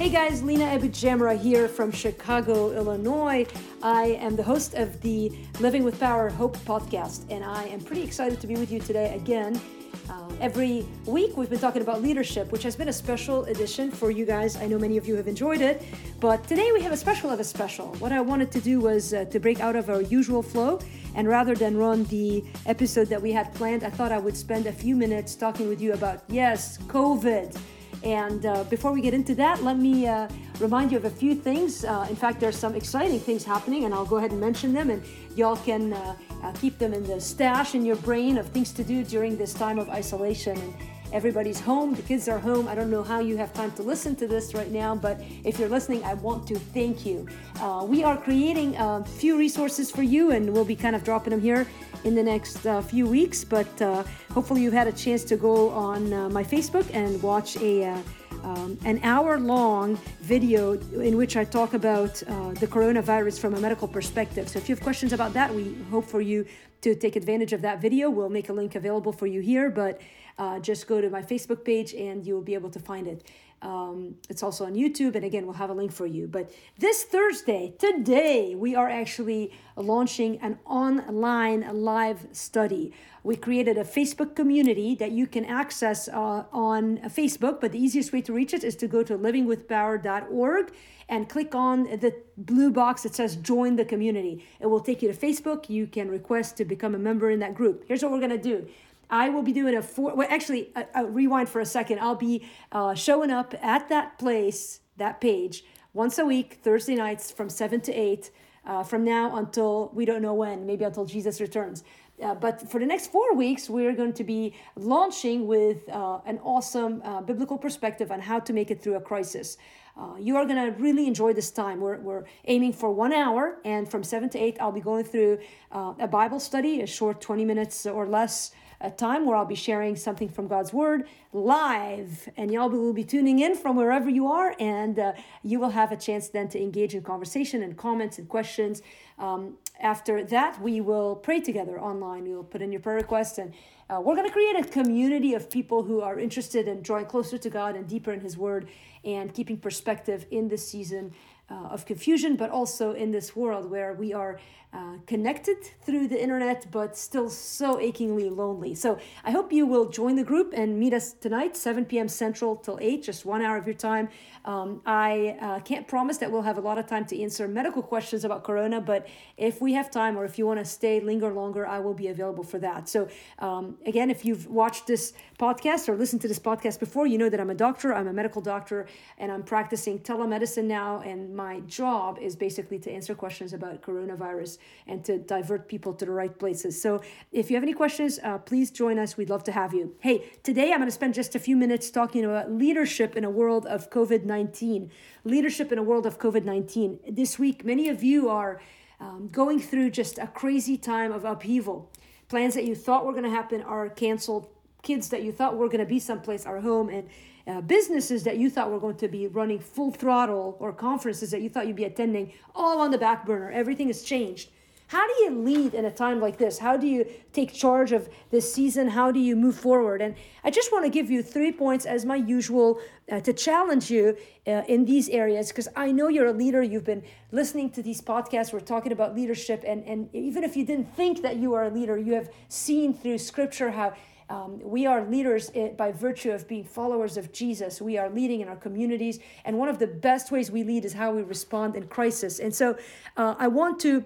Hey guys, Lena Abujamra here from Chicago, Illinois. I am the host of the Living with Power Hope podcast, and I am pretty excited to be with you today again. Uh, every week, we've been talking about leadership, which has been a special edition for you guys. I know many of you have enjoyed it, but today we have a special of a special. What I wanted to do was uh, to break out of our usual flow, and rather than run the episode that we had planned, I thought I would spend a few minutes talking with you about, yes, COVID and uh, before we get into that, let me uh, remind you of a few things. Uh, in fact, there's some exciting things happening, and I'll go ahead and mention them, and y'all can uh, uh, keep them in the stash in your brain of things to do during this time of isolation. And everybody's home, the kids are home. I don't know how you have time to listen to this right now, but if you're listening, I want to thank you. Uh, we are creating a few resources for you, and we'll be kind of dropping them here in the next uh, few weeks. But uh, hopefully, you've had a chance to go on uh, my Facebook and watch a uh, um, an hour long video in which I talk about uh, the coronavirus from a medical perspective. So, if you have questions about that, we hope for you to take advantage of that video. We'll make a link available for you here, but uh, just go to my Facebook page and you'll be able to find it. Um, it's also on YouTube, and again, we'll have a link for you. But this Thursday, today, we are actually launching an online live study. We created a Facebook community that you can access uh, on Facebook, but the easiest way to reach it is to go to livingwithpower.org and click on the blue box that says join the community. It will take you to Facebook. You can request to become a member in that group. Here's what we're going to do I will be doing a four. Well, actually, uh, rewind for a second. I'll be uh, showing up at that place, that page, once a week, Thursday nights from seven to eight. Uh, from now until we don't know when, maybe until Jesus returns. Uh, but for the next four weeks, we're going to be launching with uh, an awesome uh, biblical perspective on how to make it through a crisis. Uh, you are going to really enjoy this time. We're, we're aiming for one hour, and from 7 to 8, I'll be going through uh, a Bible study, a short 20 minutes or less a time where I'll be sharing something from God's Word live, and y'all will be tuning in from wherever you are, and uh, you will have a chance then to engage in conversation and comments and questions. Um, after that, we will pray together online. You'll put in your prayer requests, and uh, we're going to create a community of people who are interested in drawing closer to God and deeper in His Word and keeping perspective in this season uh, of confusion, but also in this world where we are uh, connected through the internet, but still so achingly lonely. So I hope you will join the group and meet us tonight, 7 p.m. Central till 8, just one hour of your time. Um, I uh, can't promise that we'll have a lot of time to answer medical questions about Corona, but if we have time or if you want to stay, linger longer, I will be available for that. So um, again, if you've watched this podcast or listened to this podcast before, you know that I'm a doctor, I'm a medical doctor, and I'm practicing telemedicine now. And my job is basically to answer questions about coronavirus and to divert people to the right places. So if you have any questions, uh, please join us. We'd love to have you. Hey, today I'm going to spend just a few minutes talking about leadership in a world of COVID 19. Leadership in a world of COVID 19. This week, many of you are um, going through just a crazy time of upheaval. Plans that you thought were going to happen are canceled. Kids that you thought were going to be someplace are home, and uh, businesses that you thought were going to be running full throttle or conferences that you thought you'd be attending all on the back burner. Everything has changed. How do you lead in a time like this? How do you take charge of this season? How do you move forward? And I just want to give you three points as my usual uh, to challenge you uh, in these areas because I know you're a leader. You've been listening to these podcasts. We're talking about leadership. And, and even if you didn't think that you are a leader, you have seen through scripture how um, we are leaders by virtue of being followers of Jesus. We are leading in our communities. And one of the best ways we lead is how we respond in crisis. And so uh, I want to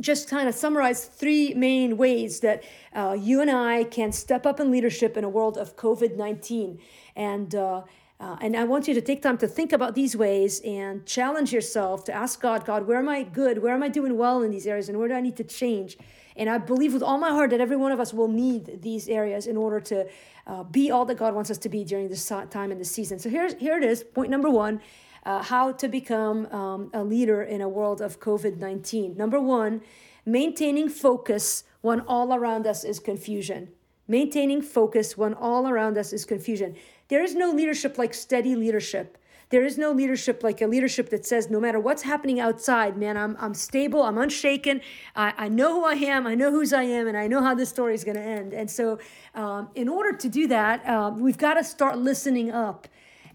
just kind of summarize three main ways that uh, you and I can step up in leadership in a world of COVID 19. And uh, uh, and I want you to take time to think about these ways and challenge yourself to ask God, God, where am I good? Where am I doing well in these areas? And where do I need to change? And I believe with all my heart that every one of us will need these areas in order to uh, be all that God wants us to be during this time in this season. So here's, here it is. Point number one uh, how to become um, a leader in a world of COVID 19. Number one, maintaining focus when all around us is confusion. Maintaining focus when all around us is confusion. There is no leadership like steady leadership. There is no leadership like a leadership that says, no matter what's happening outside, man, I'm, I'm stable, I'm unshaken, I, I know who I am, I know whose I am, and I know how this story is going to end. And so, um, in order to do that, uh, we've got to start listening up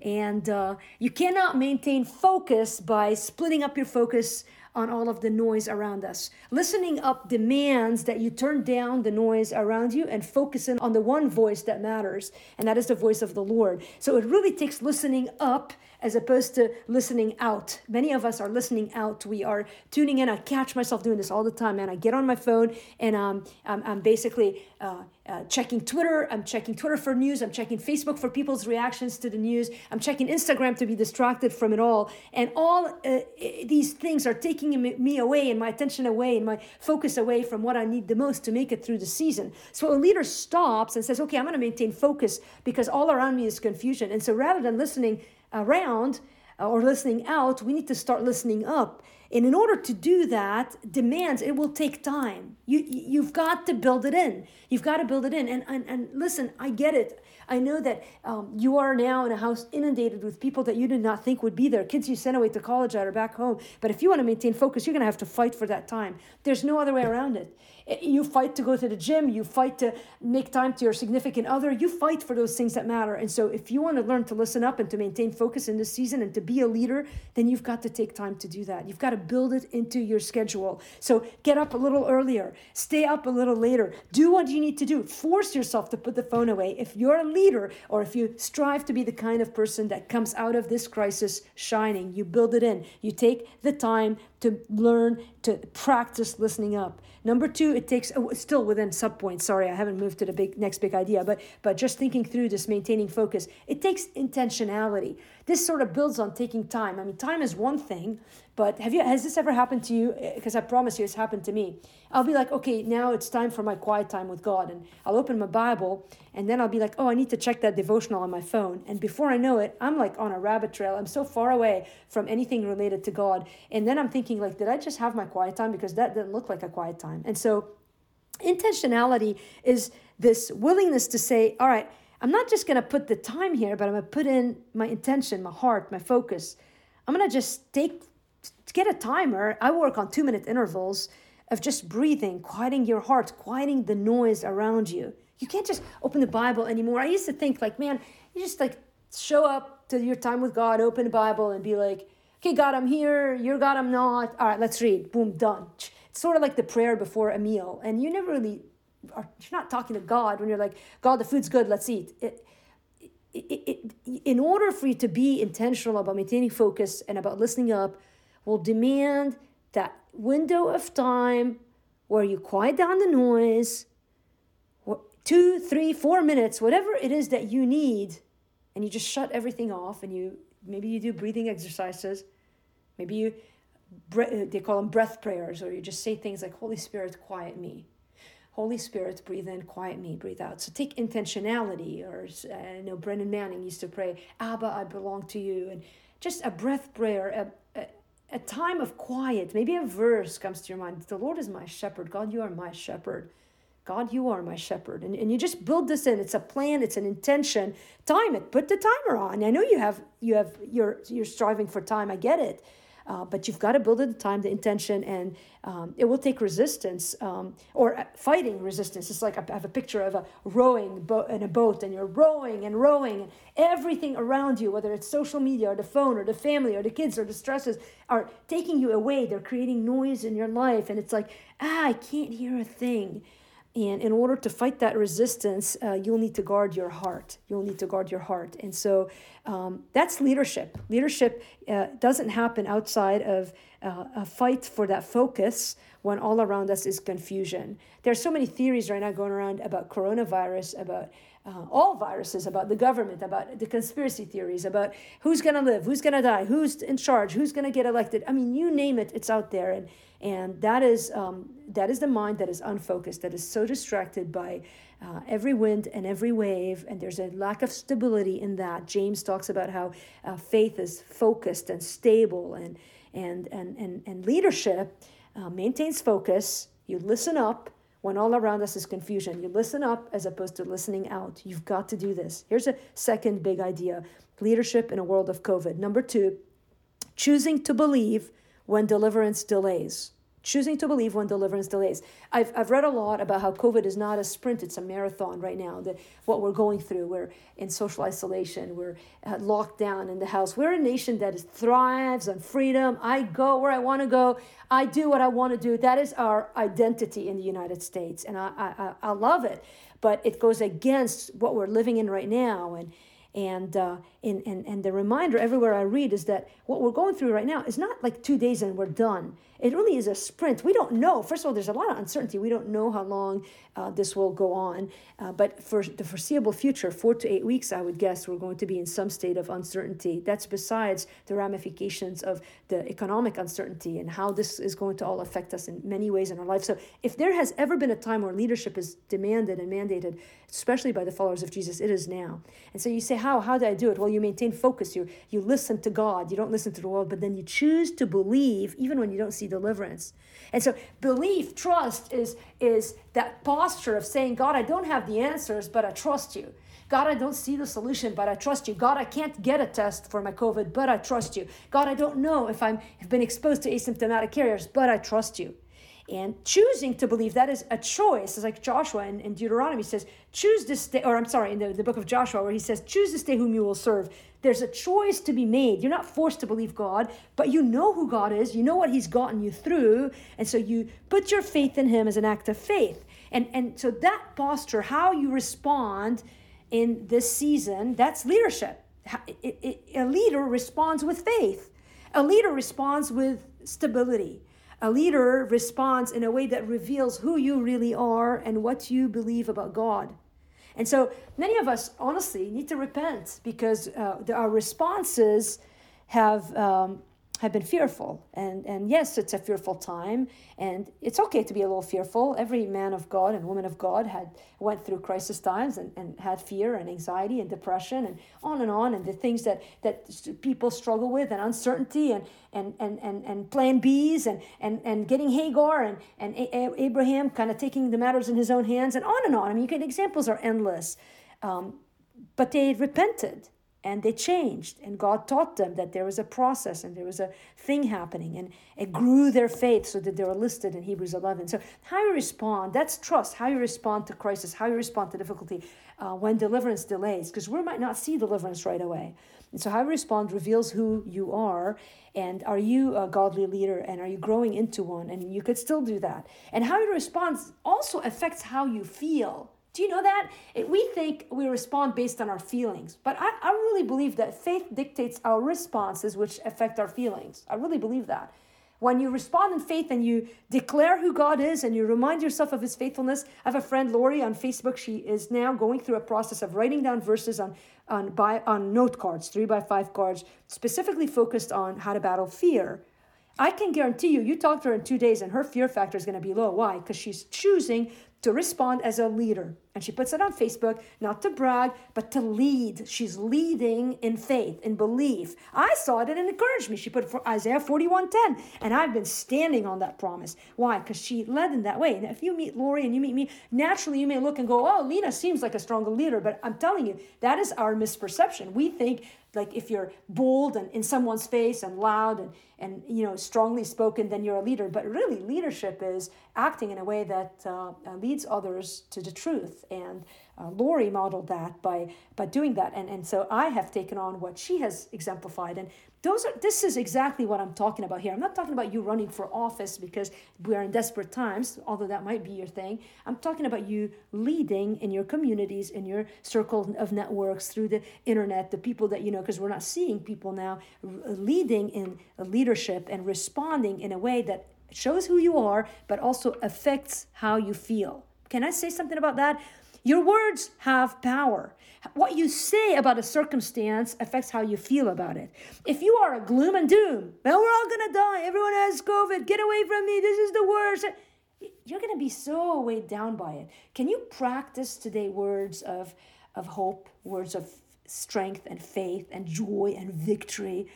And uh, you cannot maintain focus by splitting up your focus on all of the noise around us. Listening up demands that you turn down the noise around you and focus in on the one voice that matters, and that is the voice of the Lord. So it really takes listening up as opposed to listening out. Many of us are listening out. We are tuning in. I catch myself doing this all the time, man. I get on my phone and um, I'm, I'm basically uh, uh, checking Twitter. I'm checking Twitter for news. I'm checking Facebook for people's reactions to the news. I'm checking Instagram to be distracted from it all. And all uh, these things are taking me away and my attention away and my focus away from what I need the most to make it through the season. So a leader stops and says, okay, I'm going to maintain focus because all around me is confusion. And so rather than listening around uh, or listening out, we need to start listening up. And in order to do that, demands it will take time. You you've got to build it in. You've got to build it in. And and, and listen, I get it. I know that um, you are now in a house inundated with people that you did not think would be there, kids you sent away to college or back home. But if you want to maintain focus, you're going to have to fight for that time. There's no other way around it. You fight to go to the gym, you fight to make time to your significant other, you fight for those things that matter. And so, if you want to learn to listen up and to maintain focus in this season and to be a leader, then you've got to take time to do that. You've got to build it into your schedule. So, get up a little earlier, stay up a little later, do what you need to do, force yourself to put the phone away. If you're a leader or if you strive to be the kind of person that comes out of this crisis shining, you build it in. You take the time to learn to practice listening up. Number two, it takes oh, still within sub points. Sorry, I haven't moved to the big next big idea, but but just thinking through this, maintaining focus, it takes intentionality. This sort of builds on taking time. I mean, time is one thing, but have you has this ever happened to you? Eh, because I promise you, it's happened to me. I'll be like, okay, now it's time for my quiet time with God, and I'll open my Bible, and then I'll be like, oh, I need to check that devotional on my phone, and before I know it, I'm like on a rabbit trail. I'm so far away from anything related to God, and then I'm thinking like, did I just have my quiet time? Because that didn't look like a quiet time, and so intentionality is this willingness to say, all right. I'm not just going to put the time here, but I'm going to put in my intention, my heart, my focus. I'm going to just take get a timer. I work on 2-minute intervals of just breathing, quieting your heart, quieting the noise around you. You can't just open the Bible anymore. I used to think like, man, you just like show up to your time with God, open the Bible and be like, okay, God, I'm here. You're God, I'm not. All right, let's read. Boom, done. It's sort of like the prayer before a meal. And you never really are, you're not talking to God when you're like, God, the food's good, let's eat. It, it, it, in order for you to be intentional about maintaining focus and about listening up, will demand that window of time where you quiet down the noise, two, three, four minutes, whatever it is that you need, and you just shut everything off and you maybe you do breathing exercises, maybe you they call them breath prayers, or you just say things like, Holy Spirit, quiet me. Holy Spirit, breathe in, quiet me, breathe out. So take intentionality, or uh, I know Brennan Manning used to pray, Abba, I belong to you. And just a breath prayer, a, a, a time of quiet. Maybe a verse comes to your mind. The Lord is my shepherd. God, you are my shepherd. God, you are my shepherd. And, and you just build this in. It's a plan, it's an intention. Time it. Put the timer on. I know you have you have you're you're striving for time. I get it. Uh, but you've got to build in the time, the intention, and um, it will take resistance um, or uh, fighting resistance. It's like I have a picture of a rowing boat in a boat, and you're rowing and rowing, and everything around you, whether it's social media or the phone or the family or the kids or the stresses, are taking you away. They're creating noise in your life, and it's like, ah, I can't hear a thing. And in order to fight that resistance, uh, you'll need to guard your heart. You'll need to guard your heart. And so um, that's leadership. Leadership uh, doesn't happen outside of uh, a fight for that focus when all around us is confusion. There are so many theories right now going around about coronavirus, about uh, all viruses, about the government, about the conspiracy theories, about who's going to live, who's going to die, who's in charge, who's going to get elected. I mean, you name it, it's out there. And and that is um, that is the mind that is unfocused that is so distracted by uh, every wind and every wave and there's a lack of stability in that james talks about how uh, faith is focused and stable and and and and, and leadership uh, maintains focus you listen up when all around us is confusion. You listen up as opposed to listening out. You've got to do this. Here's a second big idea. Leadership in a world of covid. Number two choosing to believe when deliverance delays. Choosing to believe when deliverance delays. I've, I've read a lot about how COVID is not a sprint, it's a marathon right now. The, what we're going through, we're in social isolation, we're uh, locked down in the house. We're a nation that thrives on freedom. I go where I want to go, I do what I want to do. That is our identity in the United States, and I, I, I love it. But it goes against what we're living in right now. And and, uh, and, and, the reminder everywhere I read is that what we're going through right now is not like two days and we're done. It really is a sprint. We don't know. First of all, there's a lot of uncertainty. We don't know how long uh, this will go on. Uh, but for the foreseeable future, four to eight weeks, I would guess we're going to be in some state of uncertainty. That's besides the ramifications of the economic uncertainty and how this is going to all affect us in many ways in our life. So, if there has ever been a time where leadership is demanded and mandated, especially by the followers of Jesus, it is now. And so you say, how? How do I do it? Well, you maintain focus. You you listen to God. You don't listen to the world, but then you choose to believe even when you don't see deliverance. And so belief, trust is is that posture of saying, God, I don't have the answers, but I trust you. God, I don't see the solution, but I trust you. God, I can't get a test for my COVID, but I trust you. God, I don't know if I'm have been exposed to asymptomatic carriers, but I trust you. And choosing to believe that is a choice. It's like Joshua in, in Deuteronomy says, choose this day, or I'm sorry, in the, the book of Joshua, where he says, choose this day whom you will serve. There's a choice to be made. You're not forced to believe God, but you know who God is. You know what he's gotten you through. And so you put your faith in him as an act of faith. And, and so that posture, how you respond in this season, that's leadership. A leader responds with faith. A leader responds with stability. A leader responds in a way that reveals who you really are and what you believe about God. And so many of us, honestly, need to repent because uh, our responses have um, have been fearful. And, and yes, it's a fearful time, and it's okay to be a little fearful. Every man of God and woman of God had went through crisis times and, and had fear and anxiety and depression and on and on, and the things that, that people struggle with and uncertainty and, and, and, and, and plan Bs and, and, and getting Hagar and, and A- Abraham kind of taking the matters in his own hands and on and on. I mean, you can, examples are endless. Um, but they repented and they changed and god taught them that there was a process and there was a thing happening and it grew their faith so that they were listed in hebrews 11 so how you respond that's trust. How you respond to crisis how you respond to difficulty uh, when deliverance delays because we might not see deliverance right away. And so how you respond reveals who you are and are you a godly leader and are you growing into one? And you could still do that. And how you respond also affects how you feel do you know that? We think we respond based on our feelings, but I, I really believe that faith dictates our responses, which affect our feelings. I really believe that. When you respond in faith and you declare who God is and you remind yourself of his faithfulness. I have a friend, Lori, on Facebook. She is now going through a process of writing down verses on, on, by, on note cards, three by five cards, specifically focused on how to battle fear. I can guarantee you, you talk to her in two days and her fear factor is going to be low. Why? Because she's choosing to respond as a leader. And she puts it on Facebook, not to brag, but to lead. She's leading in faith, in belief. I saw it and it encouraged me. She put for Isaiah 41:10, and I've been standing on that promise. Why? Because she led in that way. And if you meet Lori and you meet me, naturally you may look and go, oh, Lena seems like a stronger leader. But I'm telling you, that is our misperception. We think like if you're bold and in someone's face and loud and and you know strongly spoken then you're a leader. But really leadership is acting in a way that uh, leads others to the truth. And uh, Lori modeled that by by doing that. And and so I have taken on what she has exemplified. And those are this is exactly what I'm talking about here. I'm not talking about you running for office because we are in desperate times although that might be your thing. I'm talking about you leading in your communities in your circle of networks through the internet the people that you know because we're not seeing people now leading in leadership and responding in a way that shows who you are but also affects how you feel can I say something about that? Your words have power. What you say about a circumstance affects how you feel about it. If you are a gloom and doom, well, we're all gonna die, everyone has COVID, get away from me, this is the worst, you're gonna be so weighed down by it. Can you practice today words of, of hope, words of strength and faith and joy and victory?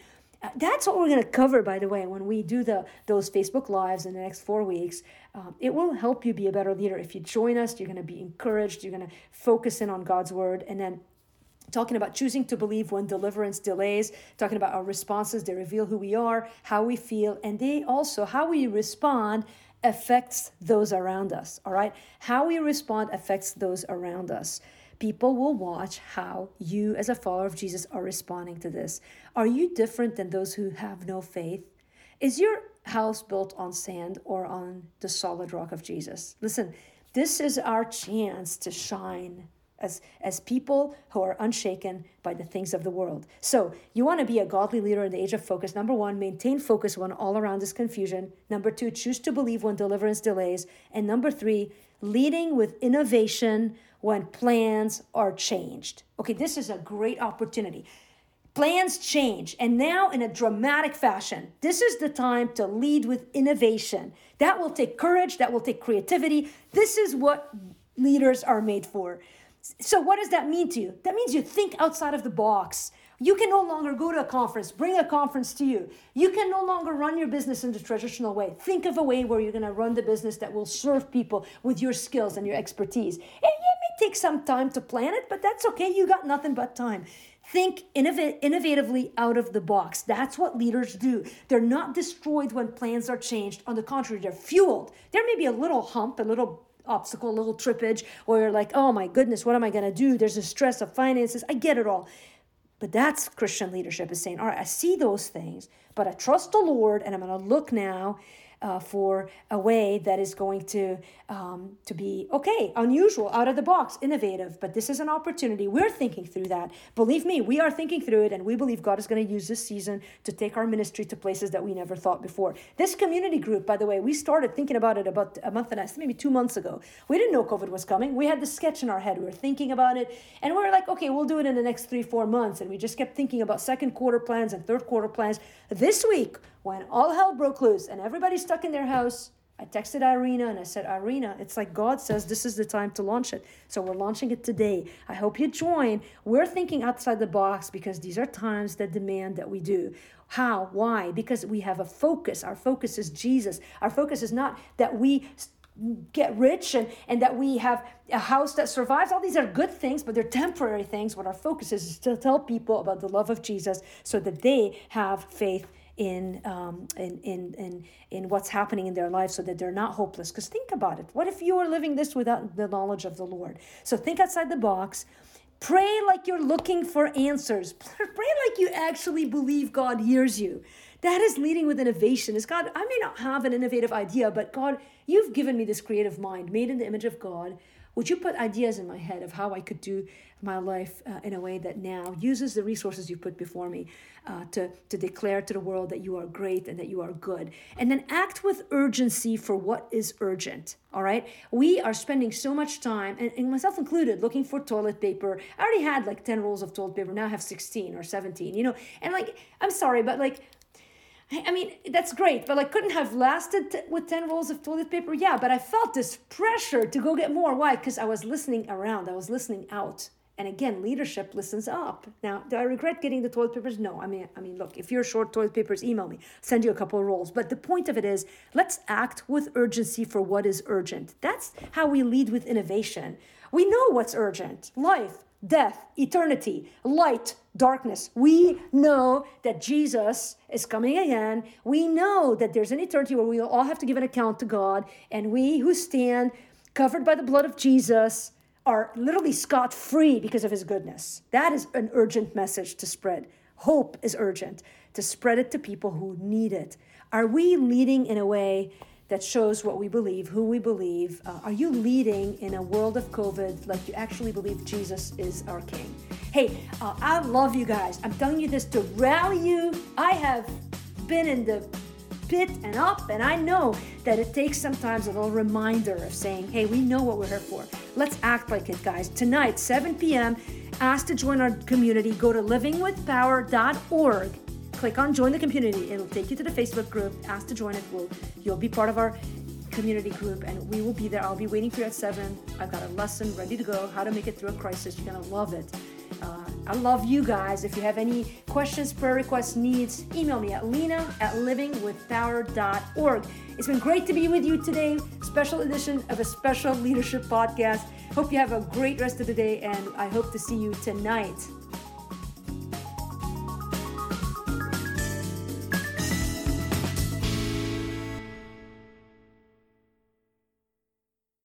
That's what we're going to cover, by the way, when we do the those Facebook lives in the next four weeks. Um, it will help you be a better leader. If you join us, you're going to be encouraged. You're going to focus in on God's word, and then talking about choosing to believe when deliverance delays, talking about our responses. They reveal who we are, how we feel, and they also, how we respond affects those around us. All right? How we respond affects those around us. People will watch how you, as a follower of Jesus, are responding to this. Are you different than those who have no faith? Is your house built on sand or on the solid rock of Jesus? Listen, this is our chance to shine as, as people who are unshaken by the things of the world. So, you want to be a godly leader in the age of focus. Number one, maintain focus when all around is confusion. Number two, choose to believe when deliverance delays. And number three, leading with innovation when plans are changed. Okay, this is a great opportunity. Plans change, and now in a dramatic fashion. This is the time to lead with innovation. That will take courage, that will take creativity. This is what leaders are made for. So, what does that mean to you? That means you think outside of the box. You can no longer go to a conference, bring a conference to you. You can no longer run your business in the traditional way. Think of a way where you're going to run the business that will serve people with your skills and your expertise. It may take some time to plan it, but that's okay. You got nothing but time. Think innov- innovatively out of the box. That's what leaders do. They're not destroyed when plans are changed. On the contrary, they're fueled. There may be a little hump, a little obstacle, a little trippage, or you're like, oh my goodness, what am I going to do? There's a stress of finances. I get it all. But that's Christian leadership is saying, all right, I see those things, but I trust the Lord and I'm going to look now uh, for a way that is going to um, to be okay, unusual, out of the box, innovative. But this is an opportunity. We're thinking through that. Believe me, we are thinking through it, and we believe God is going to use this season to take our ministry to places that we never thought before. This community group, by the way, we started thinking about it about a month and a half, maybe two months ago. We didn't know COVID was coming. We had the sketch in our head. We were thinking about it, and we were like, okay, we'll do it in the next three, four months. And we just kept thinking about second quarter plans and third quarter plans. This week, when all hell broke loose and everybody's stuck in their house, I texted Irina and I said, Irina, it's like God says this is the time to launch it. So we're launching it today. I hope you join. We're thinking outside the box because these are times that demand that we do. How? Why? Because we have a focus. Our focus is Jesus. Our focus is not that we get rich and, and that we have a house that survives. All these are good things, but they're temporary things. What our focus is, is to tell people about the love of Jesus so that they have faith in, um, in, in, in, in what's happening in their life so that they're not hopeless. Because think about it. What if you are living this without the knowledge of the Lord? So think outside the box. Pray like you're looking for answers. Pray like you actually believe God hears you. That is leading with innovation. Is God, I may not have an innovative idea, but God, you've given me this creative mind made in the image of God. Would you put ideas in my head of how I could do my life uh, in a way that now uses the resources you put before me uh, to, to declare to the world that you are great and that you are good? And then act with urgency for what is urgent. All right. We are spending so much time, and, and myself included, looking for toilet paper. I already had like 10 rolls of toilet paper. Now I have 16 or 17, you know? And like, I'm sorry, but like, I mean, that's great, but like couldn't have lasted t- with 10 rolls of toilet paper. Yeah, but I felt this pressure to go get more. Why? Because I was listening around, I was listening out. And again, leadership listens up. Now, do I regret getting the toilet papers? No. I mean, I mean, look, if you're short toilet papers, email me. Send you a couple of rolls. But the point of it is, let's act with urgency for what is urgent. That's how we lead with innovation. We know what's urgent. Life, death, eternity, light, darkness. We know that Jesus is coming again. We know that there's an eternity where we all have to give an account to God. And we who stand covered by the blood of Jesus are literally scot free because of his goodness. That is an urgent message to spread. Hope is urgent to spread it to people who need it. Are we leading in a way that shows what we believe, who we believe. Uh, are you leading in a world of COVID like you actually believe Jesus is our King? Hey, uh, I love you guys. I'm telling you this to rally you. I have been in the pit and up, and I know that it takes sometimes a little reminder of saying, hey, we know what we're here for. Let's act like it, guys. Tonight, 7 p.m., ask to join our community. Go to livingwithpower.org click on join the community. It'll take you to the Facebook group. Ask to join it. We'll, you'll be part of our community group and we will be there. I'll be waiting for you at 7. I've got a lesson ready to go how to make it through a crisis. You're going to love it. Uh, I love you guys. If you have any questions, prayer requests, needs, email me at lena at livingwithpower.org. It's been great to be with you today. Special edition of a special leadership podcast. Hope you have a great rest of the day and I hope to see you tonight.